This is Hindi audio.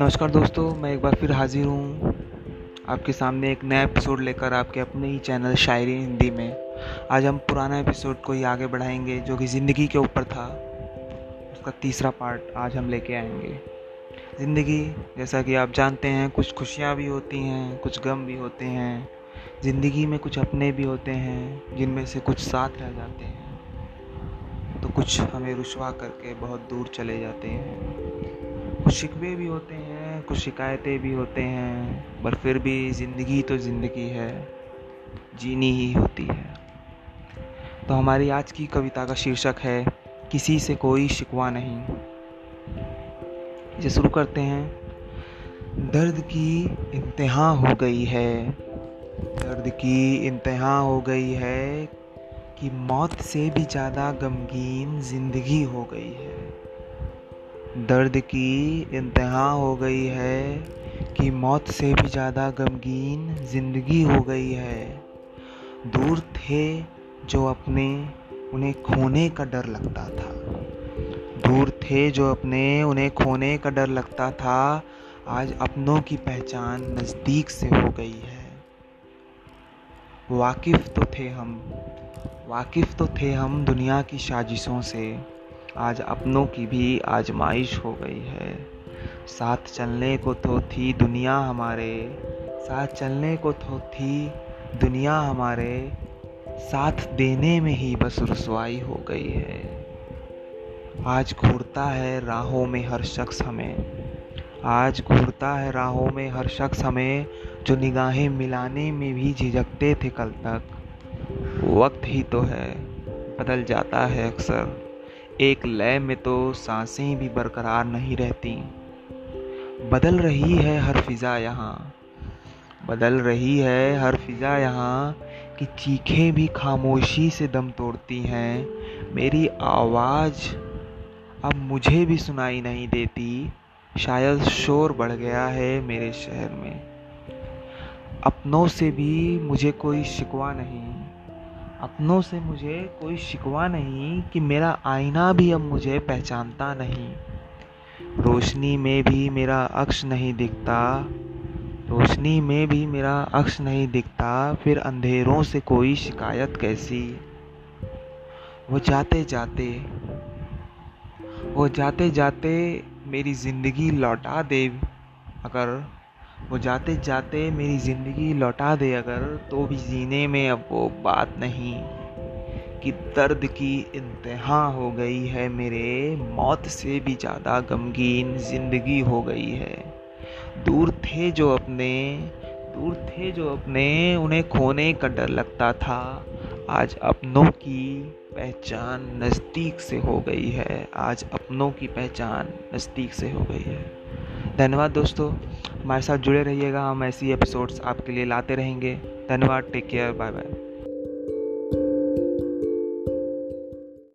नमस्कार दोस्तों, मैं एक बार फिर हाजिर हूँ आपके सामने एक नया एपिसोड लेकर आपके अपने ही चैनल शायरी हिंदी में। आज हम पुराना एपिसोड को ही आगे बढ़ाएँगे, जो कि ज़िंदगी के ऊपर था। उसका तीसरा पार्ट आज हम लेके आएँगे। ज़िंदगी, जैसा कि आप जानते हैं, कुछ खुशियाँ भी होती हैं, कुछ गम भी होते हैं। ज़िंदगी में कुछ अपने भी होते हैं, जिनमें से कुछ साथ रह जाते हैं। तो कुछ हमें रुशवा करके बहुत दूर चले जाते हैं। कुछ शिकवे भी होते हैं, कुछ शिकायतें भी होते हैं, पर फिर भी ज़िंदगी तो ज़िंदगी है, जीनी ही होती है। तो हमारी आज की कविता का शीर्षक है, किसी से कोई शिकवा नहीं। इसे शुरू करते हैं। दर्द की इंतहा हो गई है, दर्द की इंतहा हो गई है कि मौत से भी ज़्यादा गमगीन ज़िंदगी हो गई है। दर्द की इंतहा हो गई है कि मौत से भी ज़्यादा गमगीन ज़िंदगी हो गई है। दूर थे जो अपने, उन्हें खोने का डर लगता था। दूर थे जो अपने, उन्हें खोने का डर लगता था, आज अपनों की पहचान नज़दीक से हो गई है। वाकिफ़ तो थे हम, वाकिफ़ तो थे हम दुनिया की साजिशों से। आज अपनों की भी आजमाइश हो गई है। साथ चलने को तो थी दुनिया हमारे, साथ चलने को तो थी दुनिया हमारे। साथ देने में ही बस रसवाई हो गई है। आज घूरता है राहों में हर शख्स हमें। आज घूरता है राहों में हर शख्स हमें, जो निगाहें मिलाने में भी झिझकते थे कल तक। वक्त ही तो है, बदल जाता है अक्सर। एक लय में तो साँसें भी बरकरार नहीं रहती। बदल रही है हर फिज़ा यहाँ, बदल रही है हर फिज़ा यहाँ, कि चीखें भी खामोशी से दम तोड़ती हैं। मेरी आवाज़ अब मुझे भी सुनाई नहीं देती। शायद शोर बढ़ गया है मेरे शहर में। अपनों से भी मुझे कोई शिकवा नहीं। अपनों से मुझे कोई शिकवा नहीं कि मेरा आईना भी अब मुझे पहचानता नहीं। रोशनी में भी मेरा अक्ष नहीं दिखता। रोशनी में भी मेरा अक्ष नहीं दिखता, फिर अंधेरों से कोई शिकायत कैसी? वो जाते जाते वो जाते जाते मेरी ज़िंदगी लौटा दे। अगर वो जाते जाते मेरी ज़िंदगी लौटा दे अगर तो भी जीने में अब वो बात नहीं। कि दर्द की इंतहा हो गई है मेरे, मौत से भी ज़्यादा गमगीन ज़िंदगी हो गई है। दूर थे जो अपने, दूर थे जो अपने, उन्हें खोने का डर लगता था। आज अपनों की पहचान नज़दीक से हो गई है। आज अपनों की पहचान नज़दीक से हो गई है। धन्यवाद दोस्तों। हमारे साथ जुड़े रहिएगा। हम ऐसी एपिसोड्स आपके लिए लाते रहेंगे। धन्यवाद। Take care bye bye